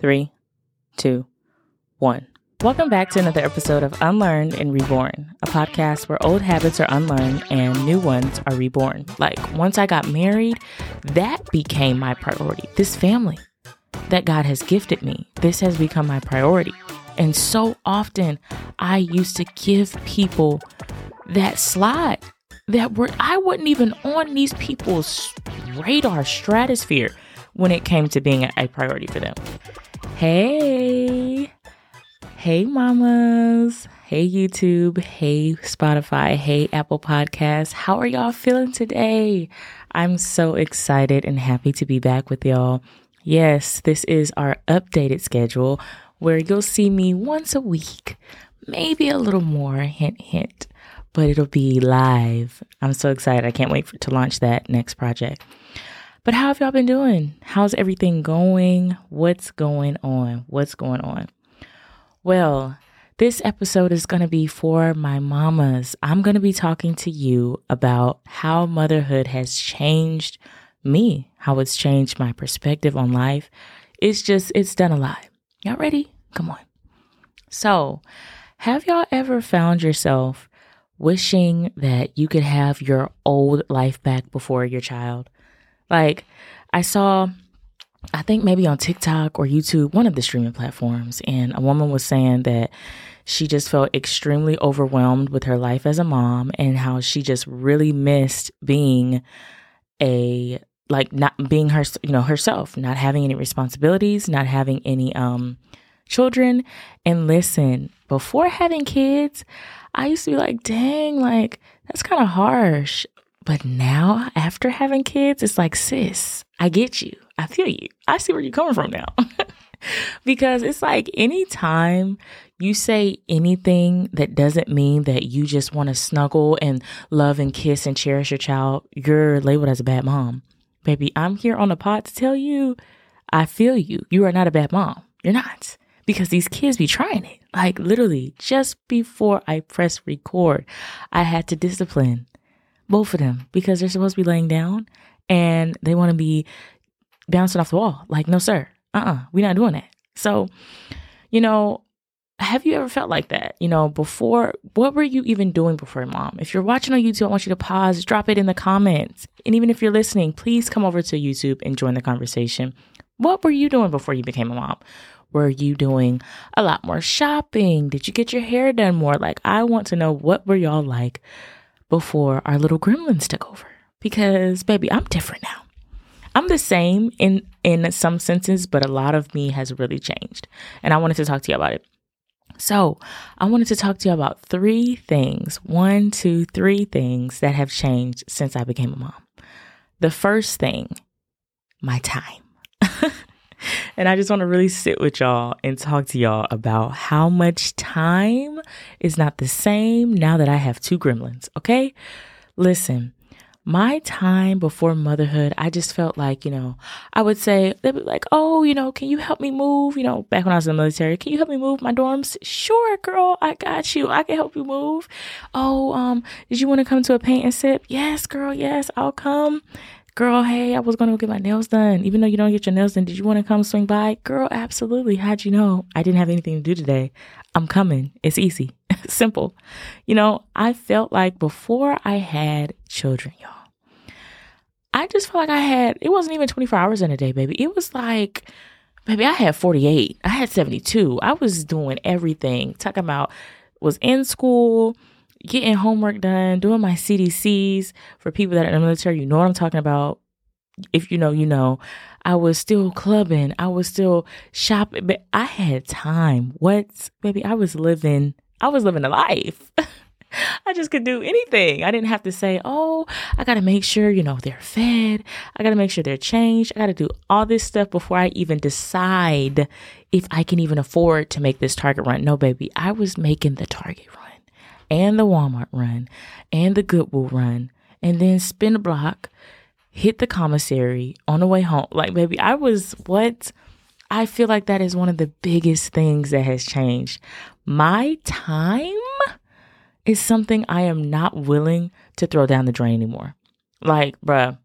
three, two, one. Welcome back to another episode of Unlearned and Reborn, a podcast where old habits are unlearned and new ones are reborn. Like once I got married, that became my priority. This family that God has gifted me, this has become my priority. And so often I used to give people that slide that were I wasn't even on these people's radar stratosphere when it came to being a priority for them. Hey, hey, mamas. Hey, YouTube. Hey, Spotify. Hey, Apple Podcasts. How are y'all feeling today? I'm so excited and happy to be back with y'all. Yes, this is our updated schedule where you'll see me once a week, maybe a little more, hint, hint, but it'll be live. I'm so excited. I can't wait for, to launch that next project. But how have y'all been doing? How's everything going? What's going on? What's going on? Well, this episode is going to be for my mamas. I'm going to be talking to you about how motherhood has changed me, how it's changed my perspective on life. It's just, it's done a lot. Y'all ready? Come on. So, have y'all ever found yourself wishing that you could have your old life back before your child? Like, I saw, I think maybe on TikTok or YouTube, one of the streaming platforms, and a woman was saying that she just felt extremely overwhelmed with her life as a mom and how she just really missed being a like not being her you know herself not having any responsibilities not having any um children. And listen before having kids i used to be like dang like that's kind of harsh but now, after having kids, it's like, sis, I get you. I feel you. I see where you're coming from now. because it's like anytime you say anything that doesn't mean that you just want to snuggle and love and kiss and cherish your child, you're labeled as a bad mom. Baby, I'm here on the pod to tell you, I feel you. You are not a bad mom. You're not. Because these kids be trying it. Like literally, just before I press record, I had to discipline both of them, because they're supposed to be laying down and they want to be bouncing off the wall. Like, no, sir. Uh uh-uh, uh, we are not doing that. So, you know, have you ever felt like that? You know, before, what were you even doing before mom? If you're watching on YouTube, I want you to pause, drop it in the comments. And even if you're listening, please come over to YouTube and join the conversation. What were you doing before you became a mom? Were you doing a lot more shopping? Did you get your hair done more? Like, I want to know what were y'all like before our little gremlins took over. Because, baby, I'm different now. I'm the same in in some senses, but a lot of me has really changed. And I wanted to talk to you about it. So, I wanted to talk to you about three things one, two, three things that have changed since I became a mom. The first thing, my time. and I just want to really sit with y'all and talk to y'all about how much time is not the same now that I have two gremlins, okay? Listen, my time before motherhood, I just felt like, you know, I would say, they'd be like, oh, you know, can you help me move? You know, back when I was in the military, can you help me move my dorms? Sure, girl, I got you. I can help you move. Oh, um, did you want to come to a paint and sip? Yes, girl, yes, I'll come. Girl, hey, I was to go get my nails done. Even though you don't get your nails done, did you want to come swing by? Girl, absolutely. How'd you know? I didn't have anything to do today. I'm coming. It's easy, simple. You know, I felt like before I had children, y'all, I just felt like I had, it wasn't even 24 hours in a day, baby. It was like, baby, I had 48. I had 72. I was doing everything. Talking about, was in school getting homework done, doing my CDCs for people that are in the military. You know what I'm talking about. If you know, you know. I was still clubbing. I was still shopping, but I had time. What, baby? I was living. I was living a life. I just could do anything. I didn't have to say, oh, I got to make sure, you know, they're fed. I got to make sure they're changed. I got to do all this stuff before I even decide if I can even afford to make this Target run. No, baby, I was making the Target run and the Walmart run and the Goodwill run and then spin a block, hit the commissary on the way home. Like, baby, I was what? I feel like that is one of the biggest things that has changed. My time is something I am not willing to throw down the drain anymore. Like, bruh,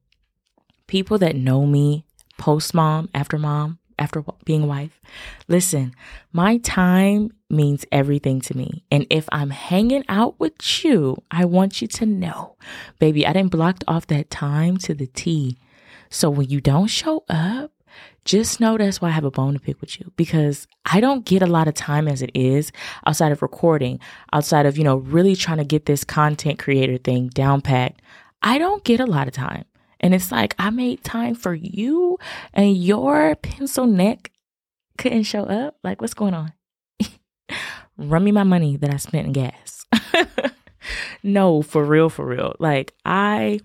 people that know me post mom, after mom, after being a wife. Listen, my time means everything to me. And if I'm hanging out with you, I want you to know, baby, I didn't blocked off that time to the T. So when you don't show up, just know that's why I have a bone to pick with you because I don't get a lot of time as it is outside of recording, outside of, you know, really trying to get this content creator thing down packed. I don't get a lot of time. And it's like I made time for you and your pencil neck couldn't show up. Like, what's going on? Run me my money that I spent in gas. no, for real, for real. Like, I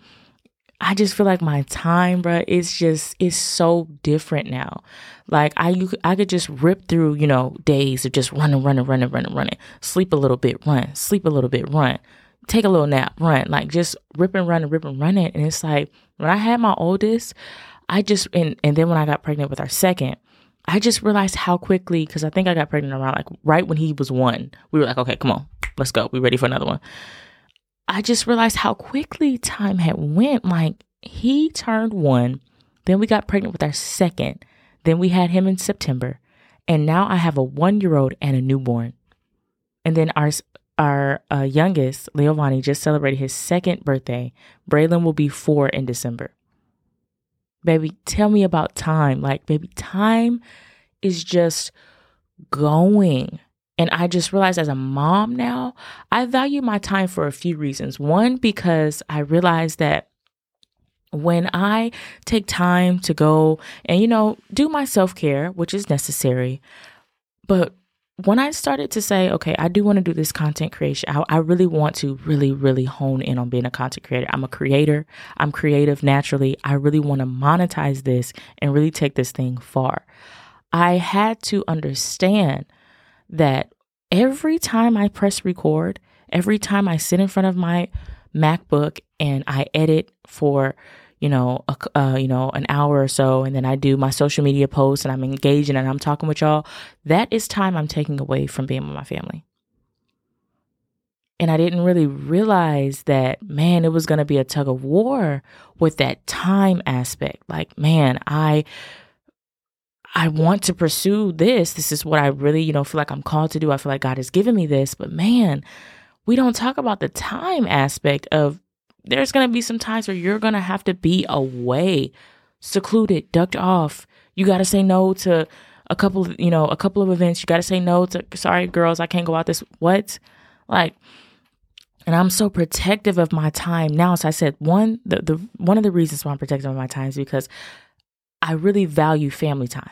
I just feel like my time, bro, it's just it's so different now. Like I you, I could just rip through, you know, days of just running, running, running, running, running. Sleep a little bit, run. Sleep a little bit, run. Take a little nap, run. Like just rip and run and rip and run it. And it's like when I had my oldest, I just and and then when I got pregnant with our second, I just realized how quickly because I think I got pregnant around like right when he was one. We were like, okay, come on, let's go. We ready for another one. I just realized how quickly time had went. Like he turned one, then we got pregnant with our second, then we had him in September, and now I have a one year old and a newborn. And then our our uh, youngest, Leovani, just celebrated his second birthday. Braylon will be four in December. Baby, tell me about time. Like, baby, time is just going. And I just realized as a mom now, I value my time for a few reasons. One, because I realized that when I take time to go and, you know, do my self care, which is necessary, but when I started to say, okay, I do want to do this content creation, I, I, really want to really, really hone in on being a content creator. I'm a creator, I'm creative naturally. I really want to monetize this and really take this thing far. I had to understand that every time I press record, every time I sit in front of my MacBook and I edit for you know a, uh, you know an hour or so and then I do my social media posts and I'm engaging and I'm talking with y'all that is time I'm taking away from being with my family and I didn't really realize that man it was going to be a tug of war with that time aspect like man I I want to pursue this. This is what I really, you know, feel like I'm called to do. I feel like God has given me this. But man, we don't talk about the time aspect of there's going to be some times where you're going to have to be away, secluded, ducked off. You got to say no to a couple of, you know, a couple of events. You got to say no to, sorry, girls, I can't go out this. What? Like, and I'm so protective of my time now. So I said, one, the, the, one of the reasons why I'm protective of my time is because I really value family time.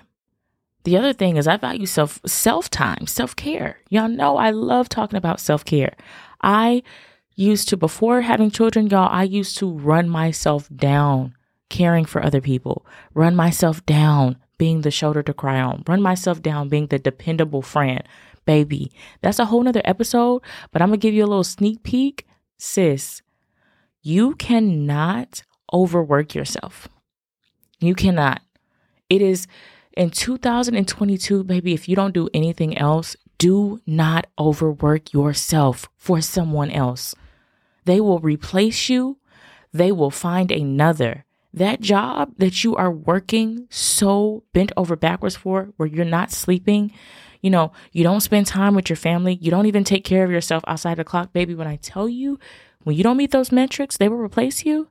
The other thing is I value self self time, self care. Y'all know I love talking about self care. I used to before having children, y'all. I used to run myself down caring for other people, run myself down being the shoulder to cry on, run myself down being the dependable friend. Baby, that's a whole nother episode, but I'm gonna give you a little sneak peek. Sis, you cannot overwork yourself. You cannot. It is in 2022, baby, if you don't do anything else, do not overwork yourself for someone else. They will replace you, they will find another. That job that you are working so bent over backwards for, where you're not sleeping, you know, you don't spend time with your family, you don't even take care of yourself outside the clock, baby. When I tell you, when you don't meet those metrics, they will replace you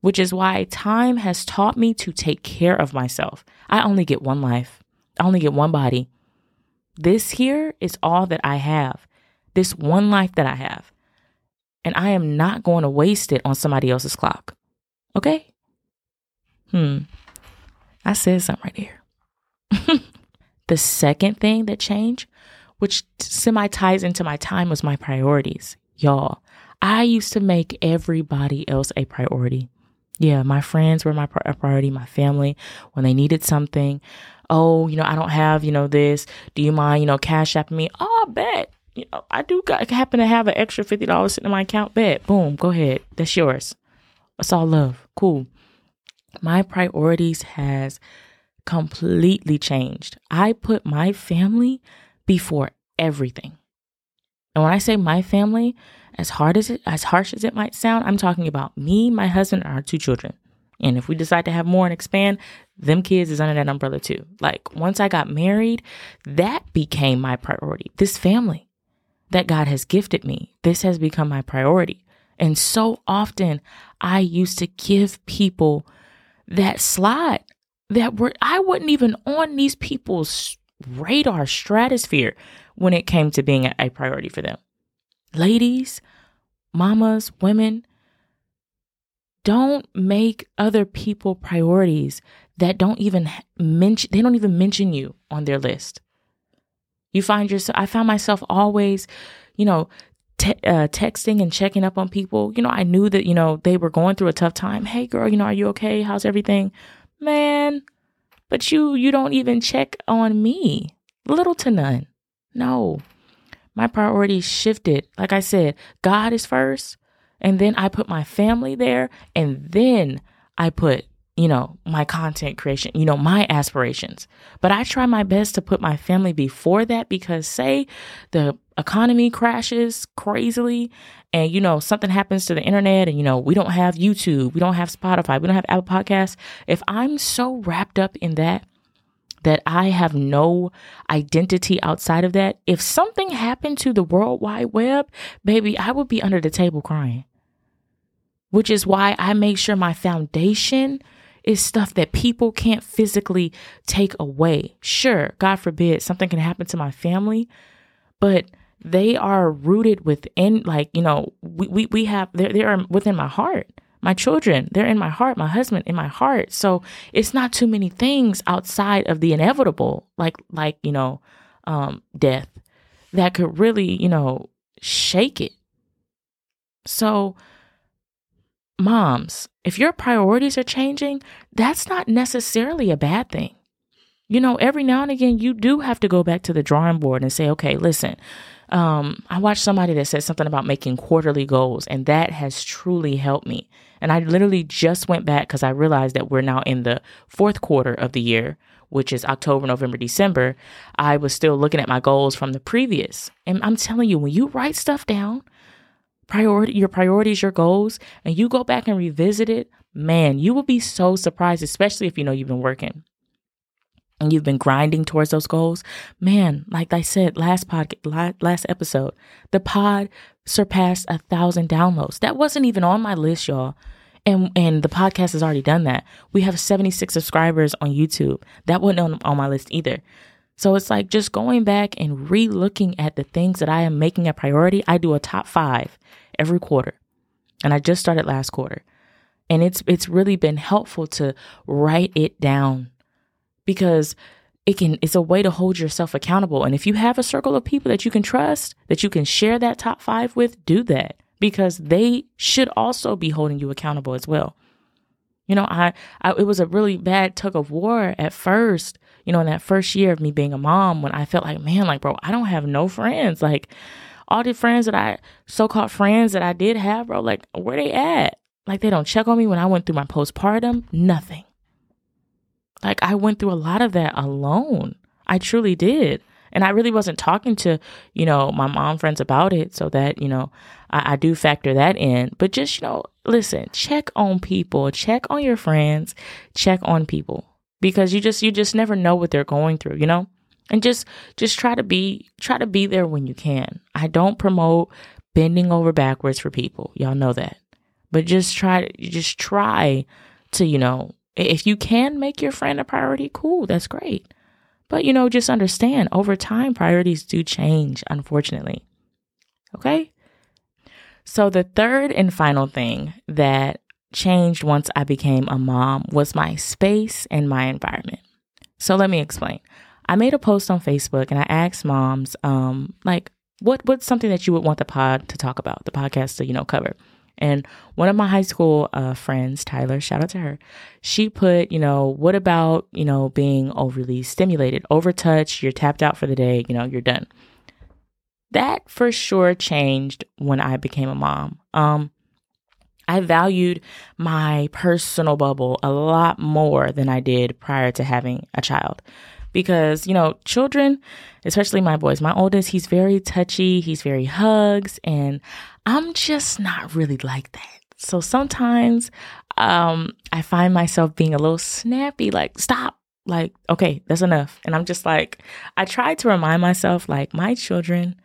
which is why time has taught me to take care of myself. I only get one life, I only get one body. This here is all that I have, this one life that I have. And I am not going to waste it on somebody else's clock. Okay? Hmm. I said something right here. the second thing that changed, which semi ties into my time, was my priorities. Y'all, I used to make everybody else a priority. Yeah, my friends were my priority, my family, when they needed something. Oh, you know, I don't have, you know, this. Do you mind, you know, cash apping me? Oh, bet. You know, I do got, happen to have an extra $50 sitting in my account. Bet. Boom. Go ahead. That's yours. It's all love. Cool. My priorities has completely changed. I put my family before everything. And when I say my family, as hard as it as harsh as it might sound, I'm talking about me, my husband, and our two children. And if we decide to have more and expand, them kids is under that umbrella too. Like once I got married, that became my priority. This family that God has gifted me, this has become my priority. And so often I used to give people that slide that were, I wasn't even on these people's radar stratosphere when it came to being a priority for them. Ladies, mamas, women, don't make other people priorities that don't even mention they don't even mention you on their list. You find yourself I found myself always, you know, te- uh, texting and checking up on people. You know, I knew that, you know, they were going through a tough time. Hey girl, you know, are you okay? How's everything? Man, but you you don't even check on me. Little to none. No. My priorities shifted. Like I said, God is first, and then I put my family there, and then I put you know, my content creation, you know, my aspirations. But I try my best to put my family before that because, say, the economy crashes crazily and, you know, something happens to the internet and, you know, we don't have YouTube, we don't have Spotify, we don't have Apple Podcasts. If I'm so wrapped up in that, that I have no identity outside of that, if something happened to the World Wide Web, baby, I would be under the table crying. Which is why I make sure my foundation is stuff that people can't physically take away. Sure, God forbid something can happen to my family, but they are rooted within, like, you know, we, we, we have, they're, they are within my heart. My children, they're in my heart, my husband in my heart. So it's not too many things outside of the inevitable, like, like, you know, um, death that could really, you know, shake it. So, moms, if your priorities are changing, that's not necessarily a bad thing. You know, every now and again, you do have to go back to the drawing board and say, okay, listen, um, I watched somebody that said something about making quarterly goals, and that has truly helped me. And I literally just went back because I realized that we're now in the fourth quarter of the year, which is October, November, December. I was still looking at my goals from the previous. And I'm telling you, when you write stuff down, priority your priorities, your goals, and you go back and revisit it, man, you will be so surprised, especially if you know you've been working and you've been grinding towards those goals. Man, like I said last podcast, last episode, the pod surpassed a thousand downloads. That wasn't even on my list, y'all. And and the podcast has already done that. We have 76 subscribers on YouTube. That wasn't on, on my list either. So it's like just going back and re looking at the things that I am making a priority. I do a top five every quarter. And I just started last quarter. And it's it's really been helpful to write it down because it can it's a way to hold yourself accountable. And if you have a circle of people that you can trust, that you can share that top 5 with, do that because they should also be holding you accountable as well. You know, I, I it was a really bad tug of war at first, you know, in that first year of me being a mom when I felt like, man, like bro, I don't have no friends. Like all the friends that I so called friends that I did have, bro, like where they at? Like they don't check on me when I went through my postpartum, nothing. Like I went through a lot of that alone. I truly did. And I really wasn't talking to, you know, my mom friends about it so that, you know, I, I do factor that in. But just, you know, listen, check on people, check on your friends, check on people. Because you just you just never know what they're going through, you know? And just just try to be try to be there when you can. I don't promote bending over backwards for people. Y'all know that. But just try just try to, you know, if you can make your friend a priority, cool, that's great. But you know, just understand over time priorities do change, unfortunately. Okay? So the third and final thing that changed once I became a mom was my space and my environment. So let me explain. I made a post on Facebook and I asked moms, um, like, what what's something that you would want the pod to talk about, the podcast to you know cover. And one of my high school uh, friends, Tyler, shout out to her, she put, you know, what about, you know, being overly stimulated, overtouched, you're tapped out for the day, you know, you're done. That for sure changed when I became a mom. Um, I valued my personal bubble a lot more than I did prior to having a child because, you know, children, especially my boys, my oldest, he's very touchy, he's very hugs, and I'm just not really like that. So sometimes um, I find myself being a little snappy, like, stop, like, okay, that's enough. And I'm just like, I try to remind myself, like, my children,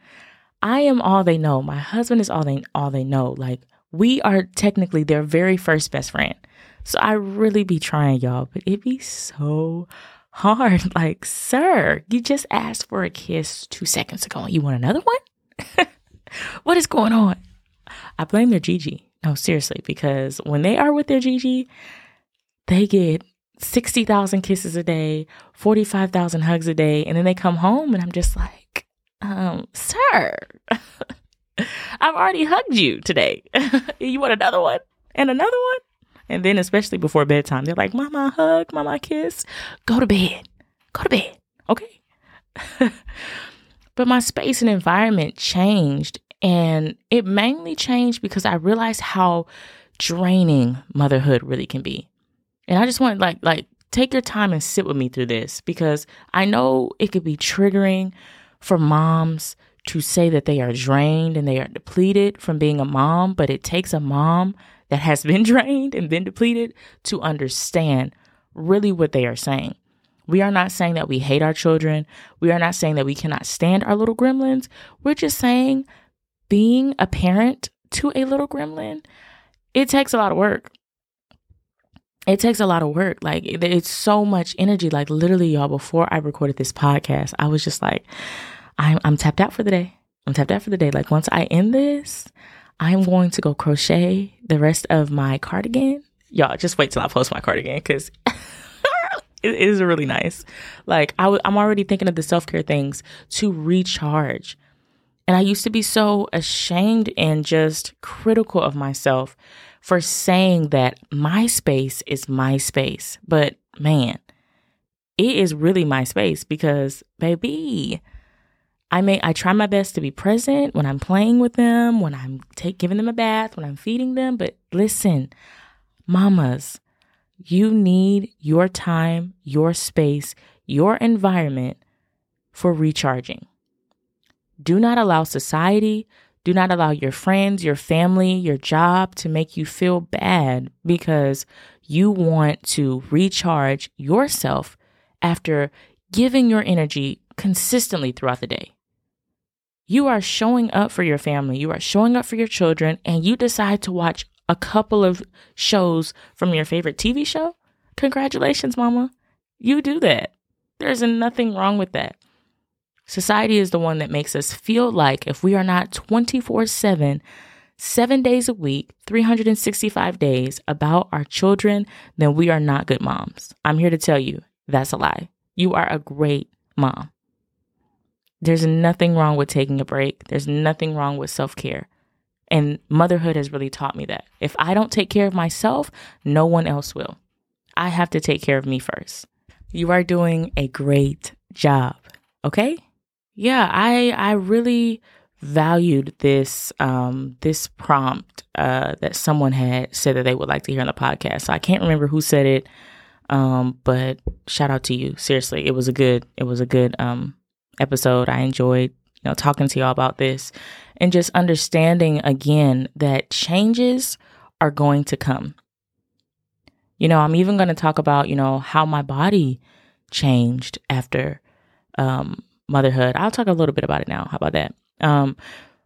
I am all they know. My husband is all they all they know. Like, we are technically their very first best friend. So I really be trying, y'all, but it be so hard. Like, sir, you just asked for a kiss two seconds ago you want another one? what is going on? I blame their Gigi. No, seriously, because when they are with their Gigi, they get 60,000 kisses a day, 45,000 hugs a day, and then they come home and I'm just like, um, sir, I've already hugged you today. you want another one and another one? And then, especially before bedtime, they're like, Mama, hug, Mama, kiss. Go to bed. Go to bed. Okay. but my space and environment changed. And it mainly changed because I realized how draining motherhood really can be. And I just want like like take your time and sit with me through this because I know it could be triggering for moms to say that they are drained and they are depleted from being a mom, but it takes a mom that has been drained and been depleted to understand really what they are saying. We are not saying that we hate our children. We are not saying that we cannot stand our little gremlins. We're just saying being a parent to a little gremlin, it takes a lot of work it takes a lot of work. Like it's so much energy. Like literally, y'all, before I recorded this podcast, I was just like, I'm I'm tapped out for the day. I'm tapped out for the day. Like once I end this, I'm going to go crochet the rest of my cardigan. Y'all, just wait till I post my cardigan because it is really nice. Like i w- I'm already thinking of the self care things to recharge. And I used to be so ashamed and just critical of myself for saying that my space is my space. But man, it is really my space because baby, I may I try my best to be present when I'm playing with them, when I'm take giving them a bath, when I'm feeding them, but listen, mamas, you need your time, your space, your environment for recharging. Do not allow society, do not allow your friends, your family, your job to make you feel bad because you want to recharge yourself after giving your energy consistently throughout the day. You are showing up for your family, you are showing up for your children, and you decide to watch a couple of shows from your favorite TV show. Congratulations, mama. You do that. There's nothing wrong with that. Society is the one that makes us feel like if we are not 24 7, seven days a week, 365 days about our children, then we are not good moms. I'm here to tell you that's a lie. You are a great mom. There's nothing wrong with taking a break, there's nothing wrong with self care. And motherhood has really taught me that. If I don't take care of myself, no one else will. I have to take care of me first. You are doing a great job, okay? yeah, I I really valued this um this prompt uh that someone had said that they would like to hear on the podcast. So I can't remember who said it. Um, but shout out to you. Seriously, it was a good it was a good um episode. I enjoyed, you know, talking to y'all about this and just understanding again that changes are going to come. You know, I'm even going to talk about, you know, how my body changed after um motherhood. I'll talk a little bit about it now. How about that? Um,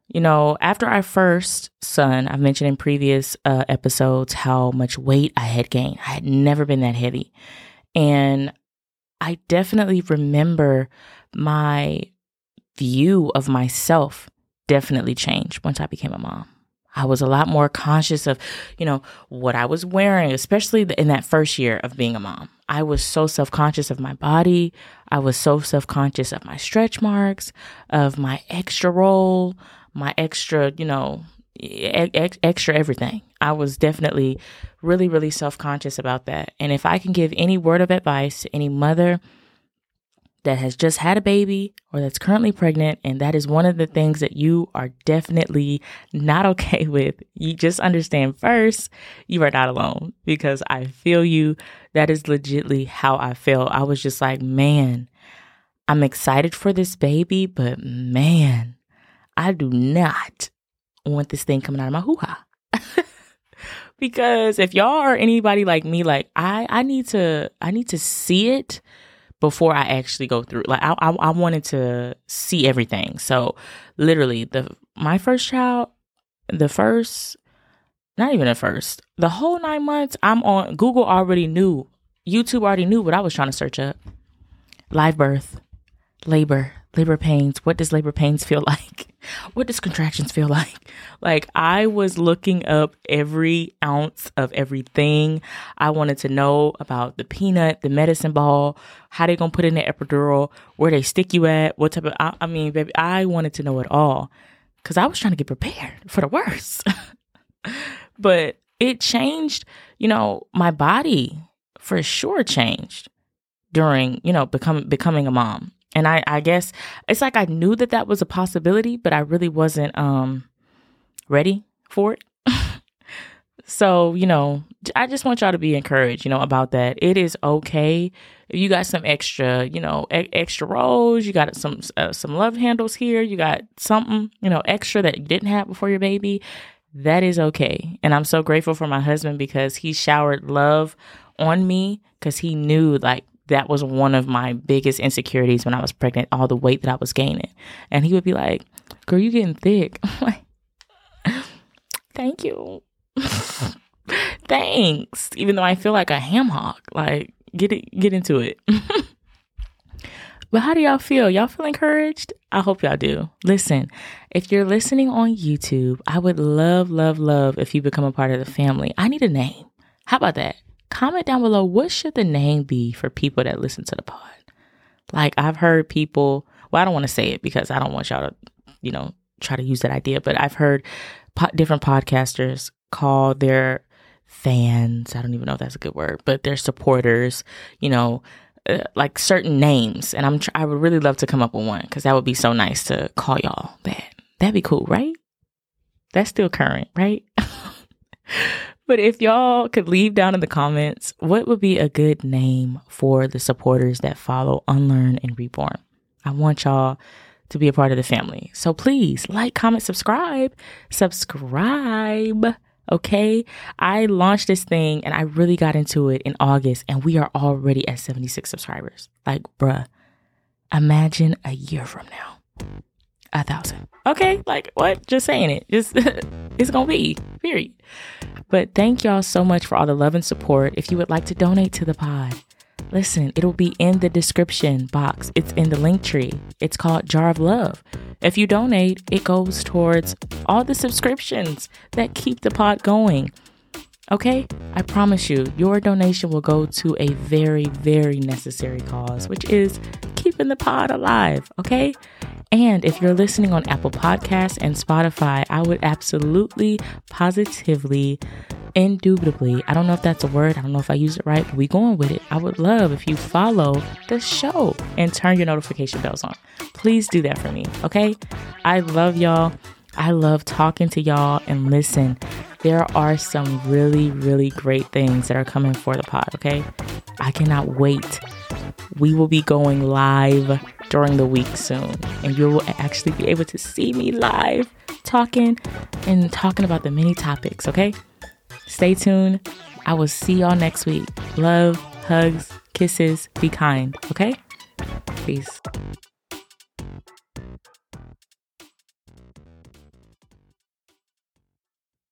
you know, after our first son, I've mentioned in previous uh, episodes how much weight I had gained. I had never been that heavy. And I definitely remember my view of myself definitely changed once I became a mom. I was a lot more conscious of, you know, what I was wearing, especially in that first year of being a mom. I was so self conscious of my body. I was so self conscious of my stretch marks, of my extra roll, my extra, you know, ex- extra everything. I was definitely really, really self conscious about that. And if I can give any word of advice to any mother that has just had a baby or that's currently pregnant, and that is one of the things that you are definitely not okay with, you just understand first, you are not alone because I feel you. That is legitly how I felt. I was just like, man, I'm excited for this baby, but man, I do not want this thing coming out of my hoo ha. because if y'all are anybody like me, like I, I need to, I need to see it before I actually go through. Like I, I, I wanted to see everything. So literally, the my first child, the first, not even the first, the whole nine months, I'm on Google. Already knew, YouTube already knew what I was trying to search up. Live birth, labor, labor pains. What does labor pains feel like? What does contractions feel like? Like I was looking up every ounce of everything. I wanted to know about the peanut, the medicine ball, how they gonna put in the epidural, where they stick you at, what type of. I, I mean, baby, I wanted to know it all because I was trying to get prepared for the worst. but it changed. You know, my body for sure changed during you know becoming becoming a mom and I, I guess it's like I knew that that was a possibility, but I really wasn't um, ready for it. so, you know, I just want y'all to be encouraged, you know, about that. It is okay if you got some extra, you know, e- extra rolls, you got some uh, some love handles here, you got something, you know, extra that you didn't have before your baby. That is okay. And I'm so grateful for my husband because he showered love on me because he knew like that was one of my biggest insecurities when I was pregnant, all the weight that I was gaining. And he would be like, Girl, you getting thick. Like, Thank you. Thanks. Even though I feel like a ham hock. Like, get it get into it. but how do y'all feel? Y'all feel encouraged? I hope y'all do. Listen, if you're listening on YouTube, I would love, love, love if you become a part of the family. I need a name. How about that? Comment down below what should the name be for people that listen to the pod. Like I've heard people, well, I don't want to say it because I don't want y'all to, you know, try to use that idea, but I've heard po- different podcasters call their fans, I don't even know if that's a good word, but their supporters, you know, uh, like certain names. And I'm, tr- I would really love to come up with one because that would be so nice to call y'all that. That'd be cool, right? That's still current, right? But if y'all could leave down in the comments, what would be a good name for the supporters that follow Unlearn and Reborn? I want y'all to be a part of the family. So please like, comment, subscribe. Subscribe. Okay. I launched this thing and I really got into it in August and we are already at 76 subscribers. Like, bruh, imagine a year from now a thousand. Okay, like what? Just saying it. Just it's gonna be. Period. But thank y'all so much for all the love and support. If you would like to donate to the pod, listen, it'll be in the description box. It's in the link tree. It's called Jar of Love. If you donate, it goes towards all the subscriptions that keep the pod going. Okay? I promise you, your donation will go to a very, very necessary cause, which is keeping the pod alive. Okay? And if you're listening on Apple Podcasts and Spotify, I would absolutely, positively, indubitably, I don't know if that's a word, I don't know if I use it right, but we going with it. I would love if you follow the show and turn your notification bells on. Please do that for me, okay? I love y'all. I love talking to y'all and listen. There are some really, really great things that are coming for the pod, okay? I cannot wait. We will be going live during the week soon, and you will actually be able to see me live talking and talking about the many topics, okay? Stay tuned. I will see y'all next week. Love, hugs, kisses, be kind, okay? Peace.